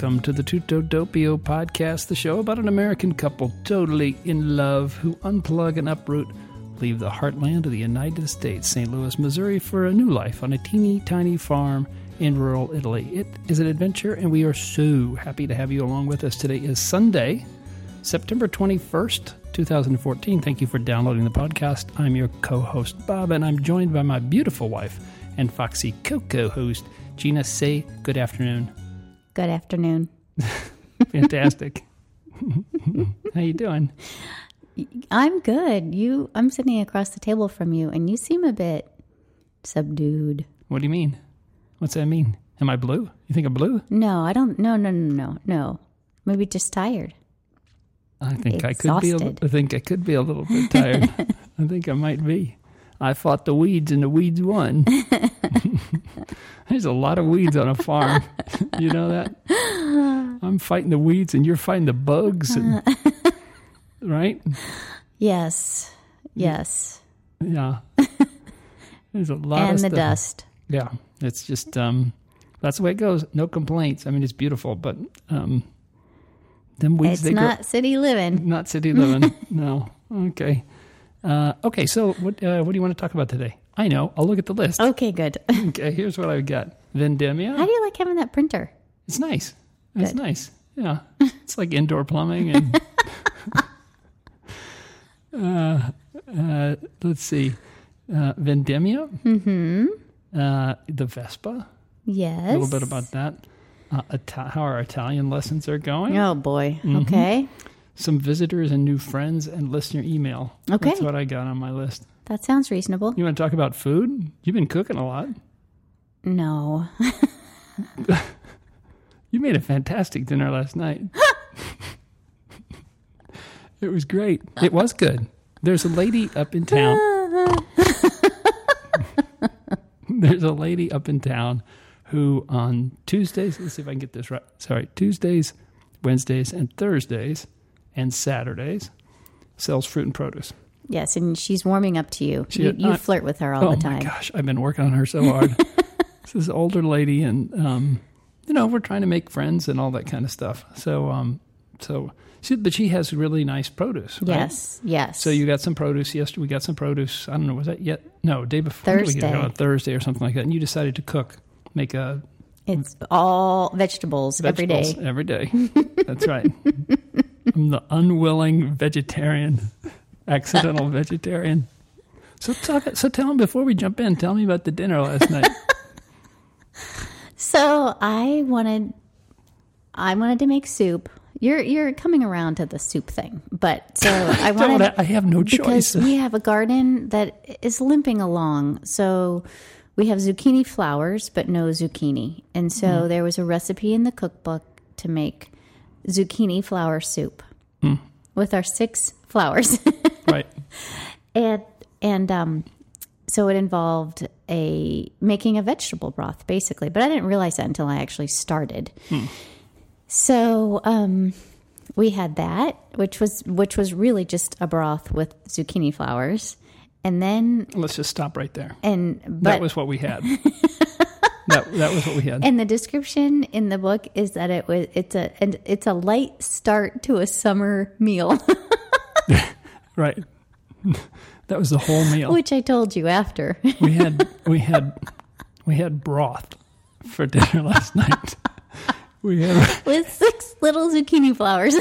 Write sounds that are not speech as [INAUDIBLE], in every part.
Welcome to the Tutto Doppio podcast, the show about an American couple totally in love who unplug and uproot, leave the heartland of the United States, St. Louis, Missouri, for a new life on a teeny tiny farm in rural Italy. It is an adventure, and we are so happy to have you along with us. Today is Sunday, September 21st, 2014. Thank you for downloading the podcast. I'm your co host, Bob, and I'm joined by my beautiful wife and Foxy co host, Gina. Say good afternoon. Good afternoon. [LAUGHS] Fantastic. [LAUGHS] How you doing? I'm good. You I'm sitting across the table from you and you seem a bit subdued. What do you mean? What's that mean? Am I blue? You think I'm blue? No, I don't no no no no no. Maybe just tired. I think I could be a, Exhausted. I think I could be a little bit tired. [LAUGHS] I think I might be. I fought the weeds and the weeds won. There's a lot of weeds on a farm. you know that? [LAUGHS] I'm fighting the weeds and you're fighting the bugs and, [LAUGHS] right? Yes. Yes. Yeah. [LAUGHS] There's a lot and of the stuff. dust. Yeah, it's just um, that's the way it goes. No complaints. I mean, it's beautiful, but um, them weeds It's not city living. not city living. no. Okay. Uh, okay. So what uh, what do you want to talk about today? I know. I'll look at the list. Okay, good. [LAUGHS] Okay. Here's what I've got. Vendemmia. How do you like having that printer? It's nice. It's Good. nice. Yeah. It's like indoor plumbing and. [LAUGHS] [LAUGHS] uh, uh, let's see. Uh, Vendemmia. Mm-hmm. Uh, the Vespa. Yes. a little bit about that. Uh, Ita- how our Italian lessons are going. Oh boy. Mm-hmm. Okay. Some visitors and new friends and listener email. Okay. That's what I got on my list. That sounds reasonable. You want to talk about food? You've been cooking a lot. No. [LAUGHS] You made a fantastic dinner last night. [LAUGHS] it was great. It was good. There's a lady up in town. [LAUGHS] There's a lady up in town who on Tuesdays, let's see if I can get this right. Sorry, Tuesdays, Wednesdays, and Thursdays, and Saturdays sells fruit and produce. Yes, and she's warming up to you. She- you you I- flirt with her all oh the time. Oh my gosh, I've been working on her so hard. [LAUGHS] this is an older lady, and um, you know we're trying to make friends and all that kind of stuff. So, um, so she, but she has really nice produce. right? Yes. Yes. So you got some produce yesterday. We got some produce. I don't know. Was that yet? No, day before. did we? Thursday. On Thursday or something like that. And you decided to cook, make a it's all vegetables, every vegetables day. Every day. That's right. I'm the unwilling vegetarian, accidental [LAUGHS] vegetarian. So talk. So tell them before we jump in. Tell me about the dinner last night. [LAUGHS] So I wanted, I wanted to make soup. You're you're coming around to the soup thing, but so [LAUGHS] I wanted I have no because choice. we have a garden that is limping along. So we have zucchini flowers, but no zucchini, and so Hmm. there was a recipe in the cookbook to make zucchini flower soup Hmm. with our six flowers. Right. [LAUGHS] and and um so it involved a making a vegetable broth basically but i didn't realize that until i actually started so um we had that which was which was really just a broth with zucchini flowers and then Let's just stop right there. and but that was what we had. [LAUGHS] that that was what we had. and the description in the book is that it was it's a and it's a light start to a summer meal [LAUGHS] right. [LAUGHS] that was the whole meal. which i told you after we had [LAUGHS] we had we had broth for dinner [LAUGHS] last night. We had with six little zucchini flowers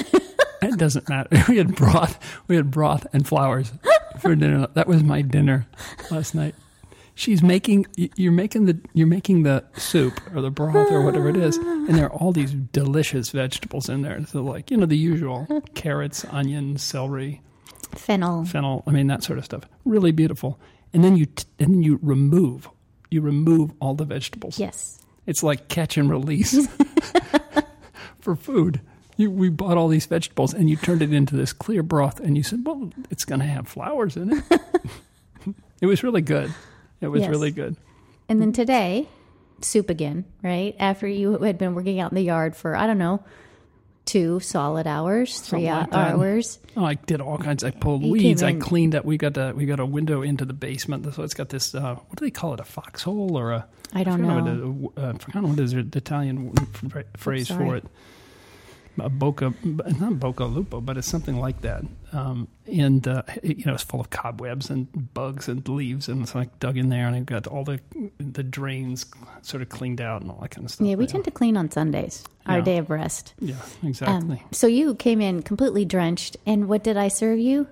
it doesn't matter. We had broth. We had broth and flowers for dinner. That was my dinner last night. She's making you're making the you're making the soup or the broth or whatever it is, and there are all these delicious vegetables in there. So like you know the usual carrots, onions, celery, fennel fennel. I mean that sort of stuff. Really beautiful. And then you t- and then you remove you remove all the vegetables. yes It's like catch and release [LAUGHS] for food. You, we bought all these vegetables and you turned it into this clear broth and you said, well, it's going to have flowers in it. [LAUGHS] it was really good. It was Yes. really good. And then today, soup again, right? After you had been working out in the yard for, I don't know, two solid hours, three like hours. Oh, I did all kinds. I pulled You weeds. I cleaned up. We got a we got a window into the basement. So it's got this. Uh, what do they call it? A foxhole or a? I don't forgot know. What it, uh, I forgot what is the Italian phrase for it. A bocca, not bocca lupo, but it's something like that. Um, and uh, it, you know, it's full of cobwebs and bugs and leaves, and it's like dug in there and I've got all the the drains sort of cleaned out and all that kind of stuff. Yeah, we tend to clean on Sundays, our Yeah. day of rest. Yeah, Um, exactly. so you came in completely drenched, and what did I serve you?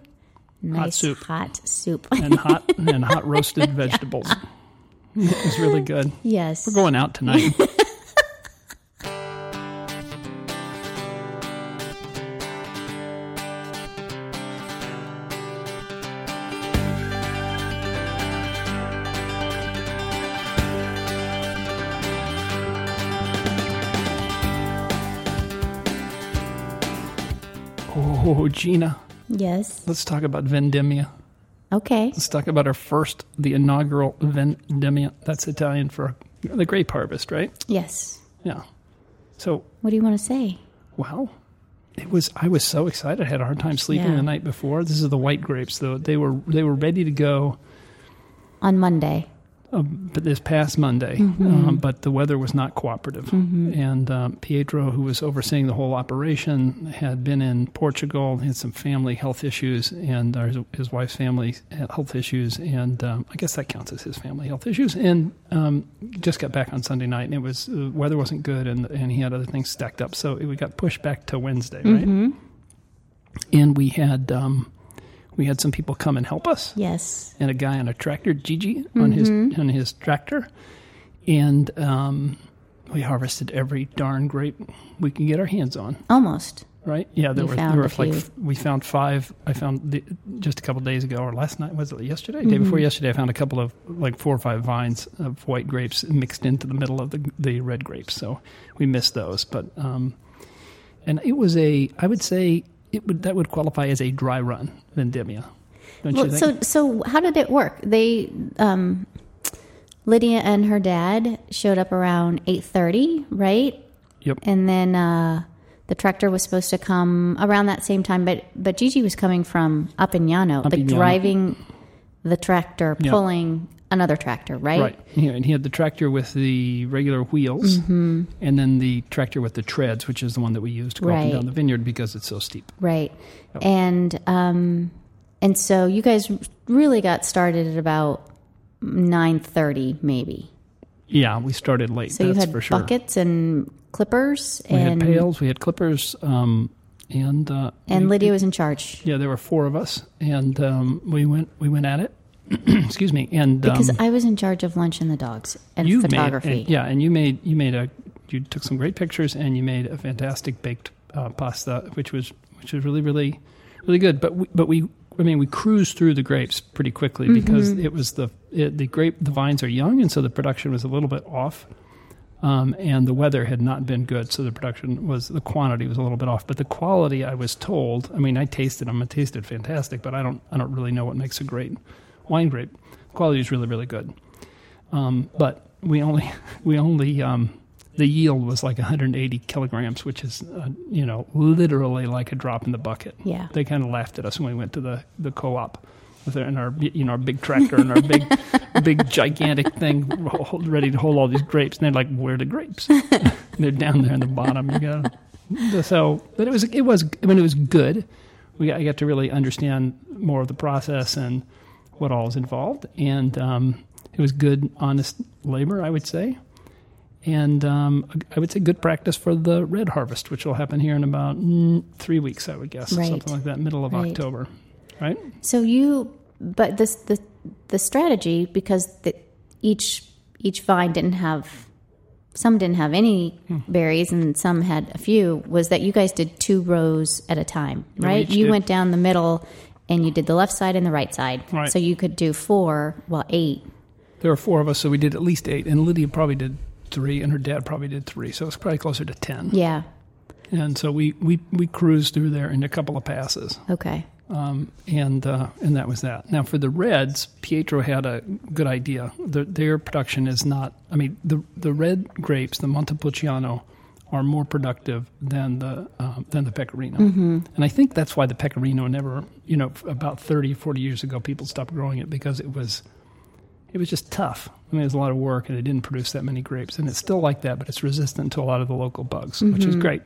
Nice soup. hot soup. and hot [LAUGHS] and hot roasted vegetables. It was really good. yes. We're going out tonight. [LAUGHS] Oh, Gina, Yes. let's talk about Vendemmia. Okay. Let's talk about our first, the inaugural Vendemmia. That's Italian for the grape harvest, right? Yes. Yeah. So, What do you want to say? well, it was. I was so excited. I had a hard time sleeping Yeah. the night before. This is the white grapes, though. They were they were ready to go. On Monday. Um, but this past Monday, Mm-hmm. um, but the weather was not cooperative. And um, Pietro, who was overseeing the whole operation, had been in Portugal, had some family health issues, and or his, his wife's family health issues, and um, I guess that counts as his family health issues. And um, just got back on Sunday night, and it was the weather wasn't good, and and he had other things stacked up, so we got pushed back to Wednesday, right? Mm-hmm. And we had. Um, we had some people come and help us Yes. and a guy on a tractor, Gigi, on his Mm-hmm. on his tractor, and um, we harvested every darn grape we can get our hands on. Almost. Right? Yeah, there You were there were like f- we found five. I found the, just a couple days ago or last night was it yesterday? Mm-hmm. Day before yesterday, I found a couple of like four or five vines of white grapes mixed into the middle of the the red grapes. So we missed those, but um, and it was a I would say it would that would qualify as a dry run vendemmia. Don't you think? so so how did it work? They um, Lydia and her dad showed up around eight thirty, right? Yep. And then uh, the tractor was supposed to come around that same time, but but Gigi was coming from up in Llano, like driving the tractor, Yeah. pulling another tractor, right? Right. Yeah, and he had the tractor with the regular wheels, Mm-hmm. and then the tractor with the treads, which is the one that we use to go up and down the vineyard because it's so steep. Right. And um and so you guys really got started at about 9:30 maybe. Yeah, we started late. So that's you had for sure. buckets and clippers We and had pails, we had clippers, um, and uh, and we- Lydia was in charge Yeah, there were four of us, and um, we went we went at it. [CLEARS THROAT] Excuse me, and because um, I was in charge of lunch and the dogs and photography. Made, and- yeah, and you made you made a you took some great pictures, and you made a fantastic baked uh, pasta, which was which was really really really good. But we, but we I mean we cruised through the grapes pretty quickly because Mm-hmm. it was the it, the grape the vines are young, and so the production was a little bit off. Um, and the weather had not been good, so the production was the quantity was a little bit off. But the quality, I was told, I mean, I tasted them; it tasted fantastic. But I don't, I don't really know what makes a great wine grape. The quality is really, really good. Um, but we only, [LAUGHS] we only, um, the yield was like 180 kilograms, which is, uh, you know, literally like a drop in the bucket. Yeah. They kind of laughed at us when we went to the, the co-op with our, in our, you know, our big tractor and our big, [LAUGHS] big gigantic thing ready to hold all these grapes. And they're like, where are the grapes? [LAUGHS] they're down there in the bottom. You got so, but it was, it was, I mean, it was good. We got, I got to really understand more of the process and what all is involved. And, um, it was good, honest labor, I would say. And um, I would say good practice for the red harvest, which will happen here in about mm, three weeks, I would guess, Right. something like that, middle of Right. October, right? So you, but this the the strategy because the, each each vine didn't have some didn't have any Hmm. berries and some had a few was that you guys did two rows at a time, right? You did- went down the middle and you did the left side and the right side, Right. so you could do four, well eight. There were four of us, so we did at least eight, and Lydia probably did three, and her dad probably did three, so it's probably closer to ten. Yeah. And so we, we, we cruised through there in a couple of passes. Okay. um, and uh, and that was that. Now for the Reds, Pietro had a good idea. The, their production is not. I mean, the the red grapes, the Montepulciano, are more productive than the um, than the pecorino. And I think that's why the pecorino never, you know, about 30, 40 years ago, people stopped growing it because it was it was just tough. I mean, it was a lot of work, and it didn't produce that many grapes. And it's still like that, but it's resistant to a lot of the local bugs, which is great.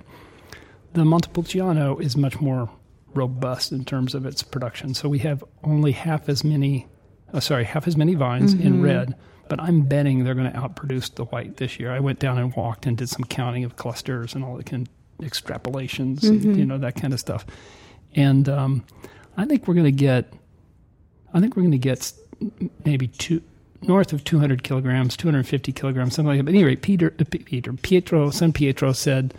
The Montepulciano is much more robust in terms of its production. So we have only half as many, uh, sorry, half as many vines in red. But I'm betting they're going to outproduce the white this year. I went down and walked and did some counting of clusters and all the kind extrapolations, and, you know, that kind of stuff. And um, I think we're going to get, I think we're going to get maybe two north of 200 kilograms, 250 kilograms, something like that. But anyway, Peter, uh, Peter, Pietro, San Pietro said,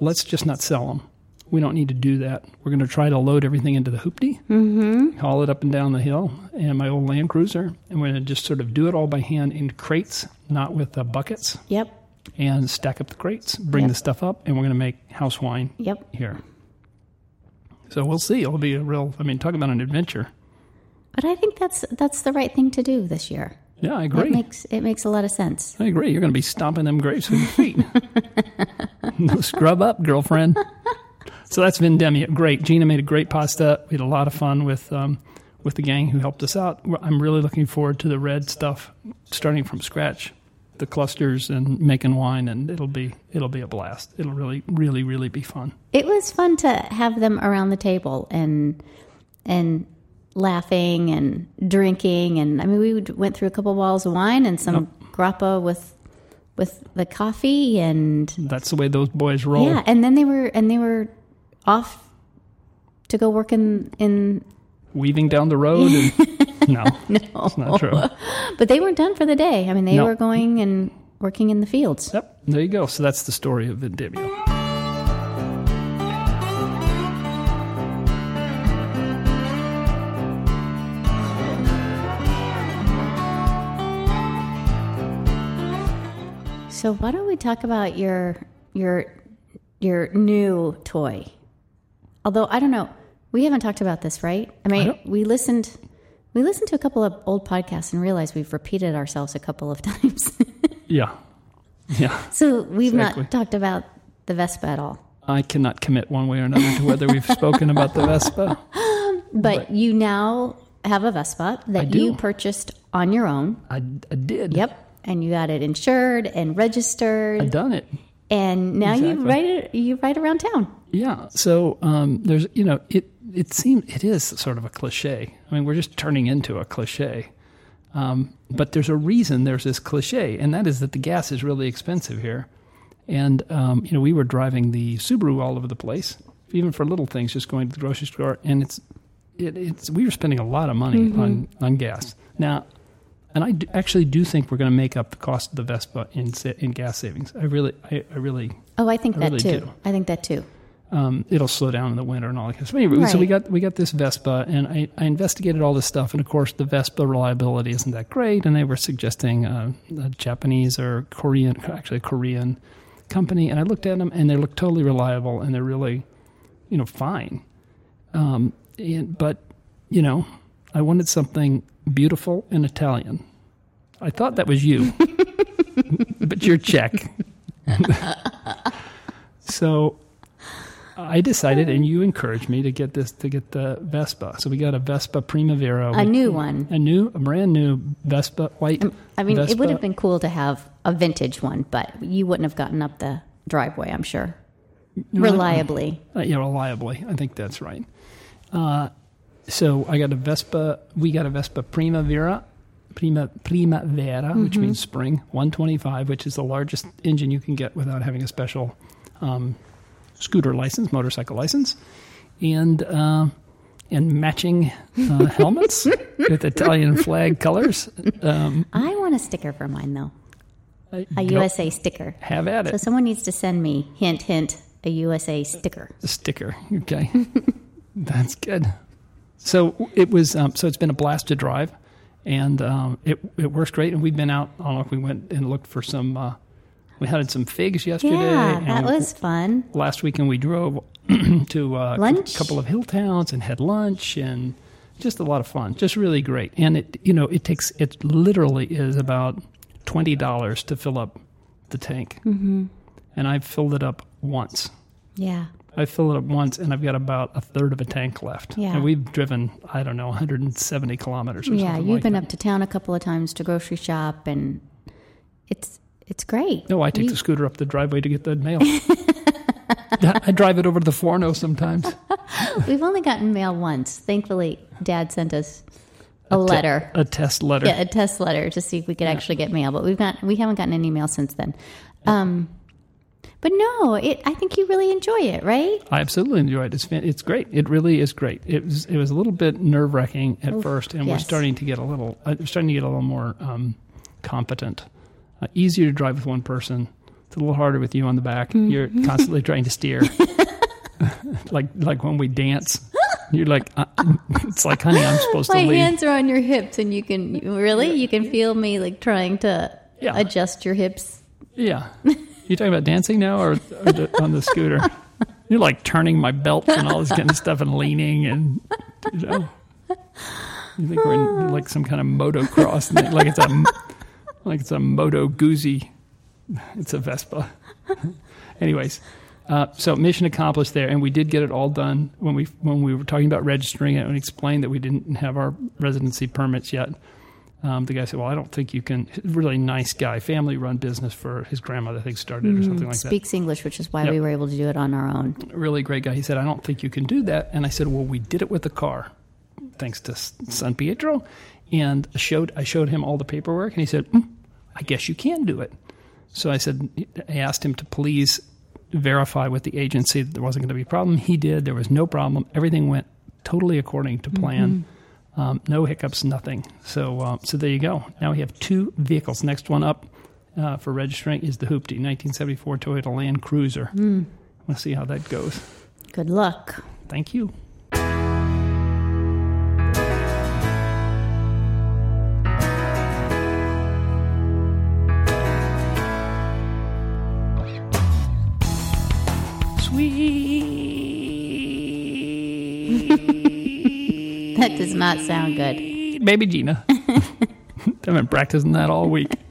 let's just not sell them. We don't need to do that. We're going to try to load everything into the hoopty, mm-hmm. haul it up and down the hill, and my old Land Cruiser, and we're going to just sort of do it all by hand in crates, not with uh, buckets, Yep. and stack up the crates, bring Yep. the stuff up, and we're going to make house wine Yep. here. So we'll see. It'll be a real. I mean, talk about an adventure. But I think that's that's the right thing to do this year. Yeah, I It agree. makes it makes a lot of sense. I agree. You're going to be stomping them grapes with your feet. [LAUGHS] Scrub up, girlfriend. So that's Vendemmia. Great. Gina made a great pasta. We had a lot of fun with um, with the gang who helped us out. I'm really looking forward to the red stuff, starting from scratch, the clusters and making wine, and it'll be it'll be a blast. It'll really really really be fun. It was fun to have them around the table and and laughing and drinking and I mean we went through a couple bottles of wine and some grappa with with the coffee and That's the way those boys roll. yeah and then they were and they were off to go work in in Weaving down the road. And, [LAUGHS] no, it's not true. [LAUGHS] but they weren't done for the day. I mean they No. were going and working in the fields. Yep, there you go. So that's the story of Vendemmia. So why don't we talk about your your your new toy? Although I don't know, we haven't talked about this, right? I mean, don't- we listened we listened to a couple of old podcasts and realized we've repeated ourselves a couple of [LAUGHS] times. Yeah, yeah. so we've Exactly. not talked about the Vespa at all. I cannot commit one way or another to whether we've spoken about the Vespa. [LAUGHS] But you now have a Vespa that you purchased on your own. I, I did. Yep. And you got it insured and registered, I've done it. and now you Exactly. ride it. You ride around town. Yeah. So um, there's, you know, it it seems it is sort of a cliche. I mean, we're just turning into a cliche. Um, but there's a reason there's this cliche, and that is that the gas is really expensive here. And um, you know, we were driving the Subaru all over the place, even for little things, just going to the grocery store, and it's it, it's we were spending a lot of money on on gas now. And I do, actually do think we're going to make up the cost of the Vespa in in gas savings. I really, I, I really Oh, I think I that really too. do. I think that too. Um, it'll slow down in the winter and all that kind of stuff. So we got we got this Vespa, and I, I investigated all this stuff, and of course the Vespa reliability isn't that great, and they were suggesting uh, a Japanese or Korean, actually a Korean company, and I looked at them, and they look totally reliable, and they're really, you know, fine. Um, and, but you know, I wanted something beautiful and Italian. I thought that was you, [LAUGHS] but you're Czech. [LAUGHS] so I decided, and you encouraged me to get this to get the Vespa. So we got a Vespa Primavera, A new one. a new, a brand new Vespa white. I mean, it would have been cool to have a vintage one, but you wouldn't have gotten up the driveway, I'm sure. Reliably. Uh, yeah, reliably. I think that's right. Uh, so I got a Vespa. We got a Vespa Primavera, Prima Primavera, which means spring, 125, which is the largest engine you can get without having a special um, scooter license, motorcycle license, and uh, and matching uh, helmets [LAUGHS] with Italian flag colors. Um, I want a sticker for mine, though. A go- USA sticker. Have at it. So someone needs to send me, hint, hint, a USA sticker. A sticker. Okay, [LAUGHS] that's good. So it was. Um, so it's been a blast to drive, and um, it it works great. And we've been out. I don't know if we went and looked for some. Uh, we had some figs yesterday. Yeah, that was fun. last weekend. We drove [CLEARS THROAT] to uh, Lunch? a couple of hill towns and had lunch and just a lot of fun. Just really great. And it you know it takes it literally is about twenty dollars to fill up the tank. Mm-hmm. and I've filled it up once. Yeah. I fill it up once, and I've got about a third of a tank left. Yeah. And we've driven, I don't know, 170 kilometers or Yeah, something you've like been that. up to town a couple of times to grocery shop, and it's it's great. No, I take the scooter up the driveway to get the mail. [LAUGHS] I drive it over to the Forno sometimes. [LAUGHS] We've only gotten mail once. Thankfully, Dad sent us a letter, A test letter. yeah, a test letter to see if we could actually get mail. But we've got we haven't gotten any mail since then. Um, but no, it. I think you really enjoy it, right? I absolutely enjoy it. It's fan- it's great. It really is great. It was it was a little bit nerve wracking at Oof, first, and we're starting to get a little uh, starting to get a little more um, competent. Uh, easier to drive with one person. It's a little harder with you on the back. Mm-hmm. You're constantly trying to steer, [LAUGHS] like like when we dance. You're like, uh, it's like, honey, I'm supposed My to lead. hands are on your hips, and you can really you can feel me like trying to Yeah. adjust your hips. Yeah. You talking about dancing now or, or the, on the scooter? You're like turning my belt and all this kind of stuff and leaning and you know. You think we're in like some kind of motocross like it's a like it's a Moto Guzzi. It's a Vespa. [LAUGHS] Anyways, uh, so mission accomplished there, and we did get it all done when we when we were talking about registering it and explained that we didn't have our residency permits yet. Um, the guy said, "Well, I don't think you can." Really nice guy, family-run business for his grandmother, I think, started or something like that. Speaks English, which is why Yep. we were able to do it on our own. Really great guy. He said, "I don't think you can do that." And I said, "Well, we did it with the car, thanks to San Pietro." And showed I showed him all the paperwork, and he said, "Mm, "I guess you can do it." So I said, I asked him to please verify with the agency that there wasn't going to be a problem. He did. There was no problem. Everything went totally according to plan. Um, no hiccups, nothing. So, uh, so there you go. Now we have two vehicles. Next one up uh, for registering is the Hoopty 1974 Toyota Land Cruiser. We'll see how that goes. Good luck. Thank you. Sweet. That does not sound good. Baby Gina. [LAUGHS] I've been practicing that all week. [LAUGHS]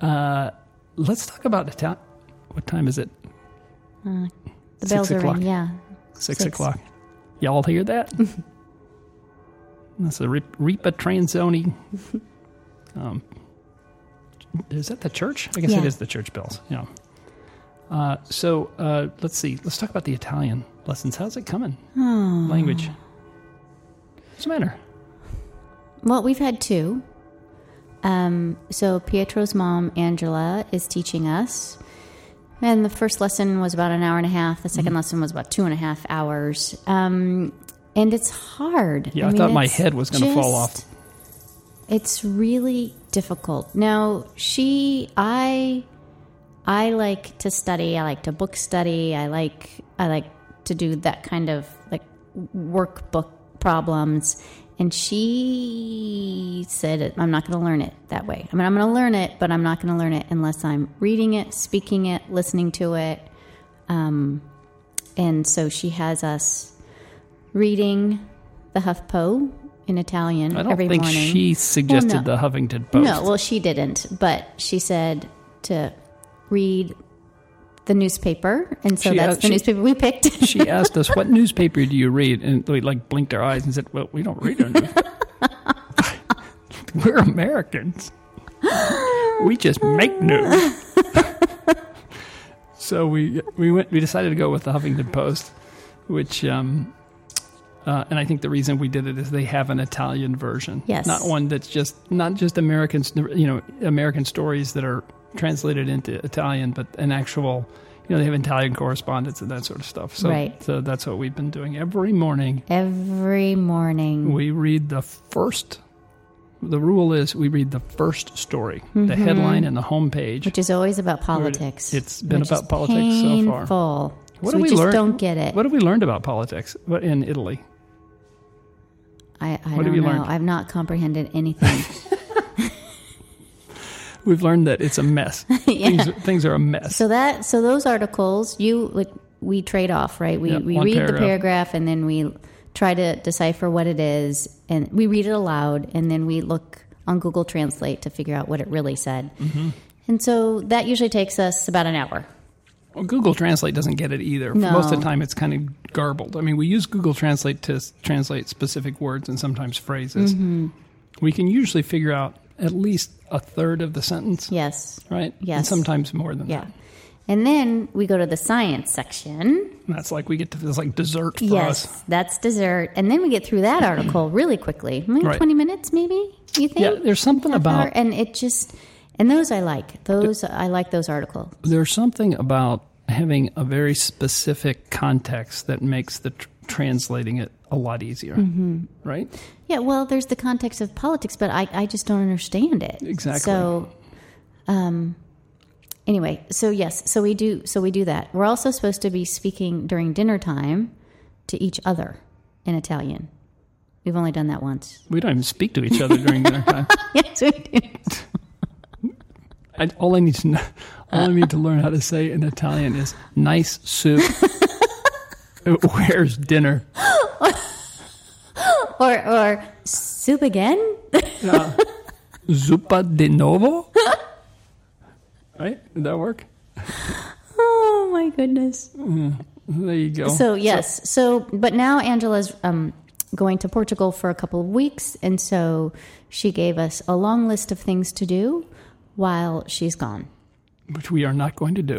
Uh, let's talk about the town. What time is it? The Six bells are o'clock. ringing. Yeah. Six, Six. o'clock. Y'all hear that? [LAUGHS] That's a Rip- Ripatransone. Um, is that the church? I guess Yeah. it is the church bells. Yeah. Uh, so uh, let's see. Let's talk about the Italian lessons. How's it coming? Oh. Language. What's the matter? Well, we've had two. Um, so Pietro's mom, Angela, is teaching us. And the first lesson was about an hour and a half. The 2nd Mm-hmm. lesson was about two and a half hours. Um, and it's hard. Yeah, I mean, thought my head was gonna fall off. It's really difficult. Now, she, I, I like to study. I like to book study. I like, I like to do that kind of like workbook problems. And she said, I'm not going to learn it that way. I mean, I'm going to learn it, but I'm not going to learn it unless I'm reading it, speaking it, listening to it. Um, and so she has us reading the HuffPo in Italian I don't every think morning. she suggested no. the Huffington Post. No, well, she didn't, but she said to read the newspaper, and so She that's asked- the she- newspaper we picked. [LAUGHS] she asked us, "What newspaper do you read?" And we like blinked our eyes and said, "Well, we don't read our newspaper. [LAUGHS] We're Americans. We just make news." [LAUGHS] so we we went. We decided to go with the Huffington Post, which. Um, uh, and I think the reason we did it is they have an Italian version, Yes. not one that's just not just American, you know, American stories that are translated into Italian, but an actual, you know, they have Italian correspondence and that sort of stuff. So, Right. so that's what we've been doing every morning. Every morning. We read the first. The rule is we read the first story, the mm-hmm. headline and the homepage. which is always about politics. It's been about politics so far. What so have we, we just learned? don't get it. What have we learned about politics What- in Italy? I, I what don't know. learned? I've not comprehended anything. [LAUGHS] We've learned that it's a mess. [LAUGHS] Yeah. things, things are a mess. so that so those articles you like we trade off right we Yeah, we read the paragraph. paragraph and then we try to decipher what it is and we read it aloud and then we look on google translate to figure out what it really said Mm-hmm. and so that usually takes us about an hour Well, Google Translate doesn't get it either. No. Most of the time, it's kind of garbled. I mean, we use Google Translate to translate specific words and sometimes phrases. Mm-hmm. We can usually figure out at least a third of the sentence, Yes. right? Yes. And sometimes more than Yeah. that. And then we go to the science section. That's like we get to this like dessert for Yes, us. that's dessert. And then we get through that article [CLEARS THROAT] really quickly. Maybe Right. 20 minutes, maybe? You think? Yeah, there's something Half hour? about And it just, and those I like. Those, I like those articles. there's something about having a very specific context that makes the tr- translating it a lot easier, Mm-hmm. right? Yeah, well, there's the context of politics, but I, I just don't understand it. Exactly. So, um, anyway, so yes, so we do, so we do that. We're also supposed to be speaking during dinner time to each other in Italian. We've only done that once. We don't even speak to each other during dinner time. [LAUGHS] yes, we do. I, all I need to know, all I need to learn how to say in Italian is "nice soup." [LAUGHS] [LAUGHS] Where's dinner? [GASPS] Or, or soup again? [LAUGHS] Zuppa de novo. [LAUGHS] Right? Did that work? oh my goodness. There you go. So yes, so but now Angela's um, going to Portugal for a couple of weeks, and so she gave us a long list of things to do while she's gone. which we are not going to do.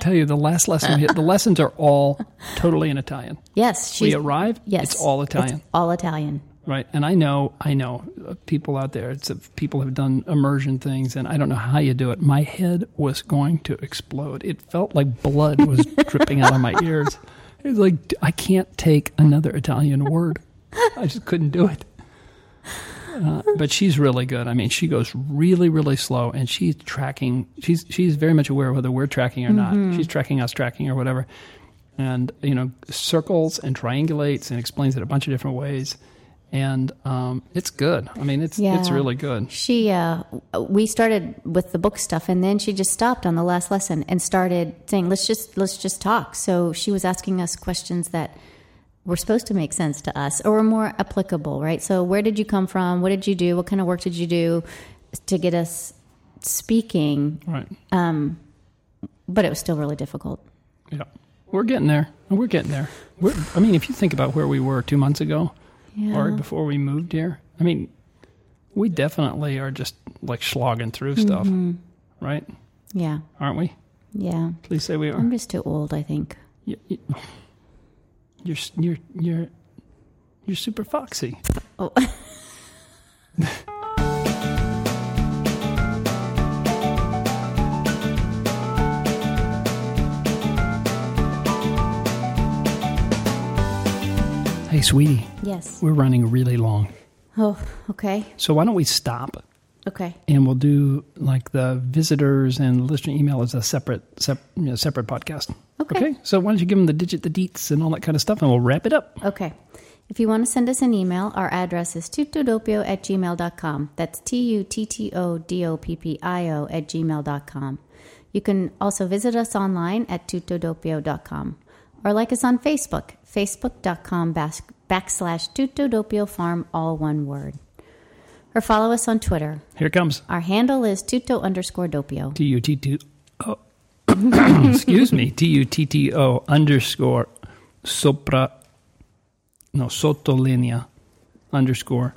I'll tell you, the last lesson, we had, the lessons are all totally in Italian. Yes, We she's arrive, yes, it's all Italian, It's all Italian. right? And I know, I know, uh, people out there, it's uh, people have done immersion things, and I don't know how you do it. My head was going to explode. It felt like blood was [LAUGHS] dripping out of my ears. It was like I can't take another Italian word. I just couldn't do it. Uh, but she's really good. I mean, she goes really, really slow, and she's tracking. She's she's very much aware of whether we're tracking or not. She's tracking us, tracking or whatever, and you know, circles and triangulates and explains it a bunch of different ways, and um, it's good. I mean, it's it's really good. She, uh, we started with the book stuff, and then she just stopped on the last lesson and started saying, "Let's just let's just talk." So she was asking us questions that were supposed to make sense to us or were more applicable, right? So, where did you come from? What did you do? What kind of work did you do to get us speaking? Right? Um, But it was still really difficult. Yeah, we're getting there. We're getting there. We're, I mean, if you think about where we were two months ago, Yeah. or before we moved here, I mean, we definitely are just like slogging through stuff, right? Yeah, Aren't we? yeah. Please say we are. I'm just too old, I think. You, you're you're you're you're super foxy. Oh. [LAUGHS] Hey, sweetie, Yes. we're running really long, Oh, okay. so why don't we stop Okay. and we'll do like the visitors and listener email as a separate sep, you know, separate podcast. Okay. So why don't you give them the digit, the deets, and all that kind of stuff, and we'll wrap it up. Okay. If you want to send us an email, our address is tuttodoppio at gmail.com. That's T U T T O D O P P I O at gmail.com. You can also visit us online at tuttodoppio.com or like us on Facebook, facebook.com backslash tuttodoppio farm, all one word. Or follow us on Twitter. Here it comes. Our handle is tutto underscore doppio. T U T T O. [COUGHS] Excuse me. T U T T O underscore sopra. No, sottolinea underscore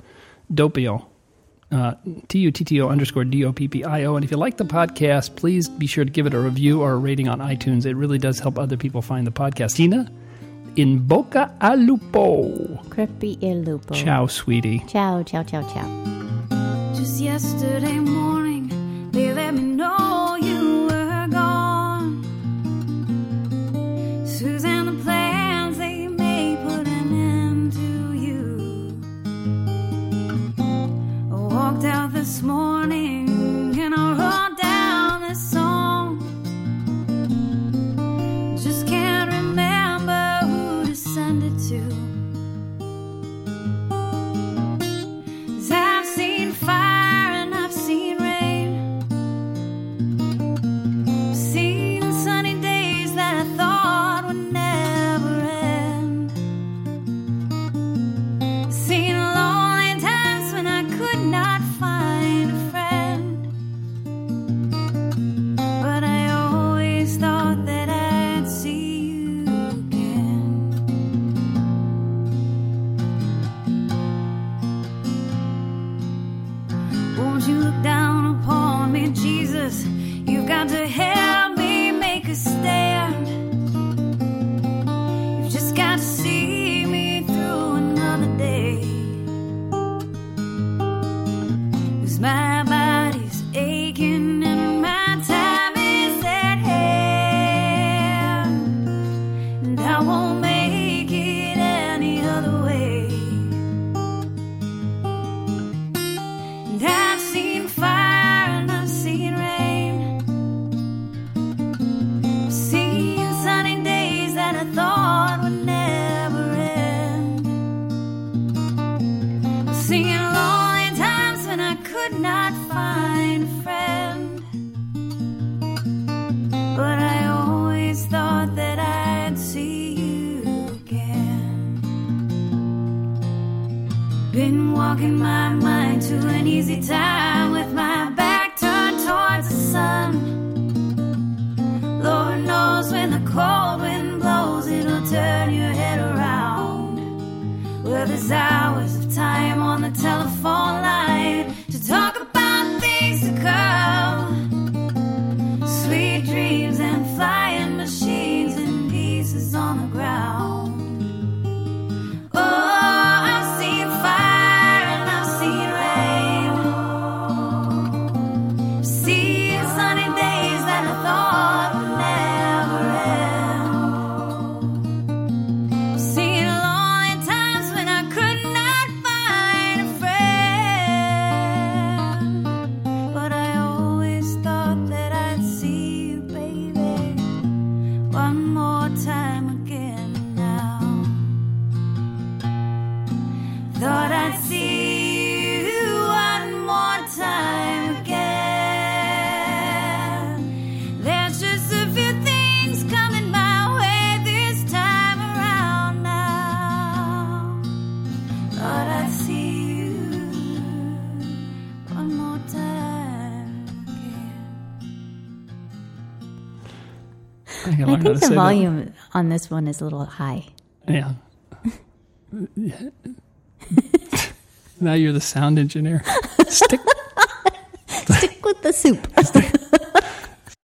doppio. Uh, T U T T O underscore D O P P I O. And if you like the podcast, please be sure to give it a review or a rating on iTunes. It really does help other people find the podcast. Tina, in bocca al lupo. Crepi il lupo. Ciao, sweetie. Ciao, ciao, ciao, ciao. Just yesterday morning, truth been walking my mind to an easy time with my volume on this one is a little high. Yeah. [LAUGHS] now you're the sound engineer. Stick. [LAUGHS] Stick with the soup.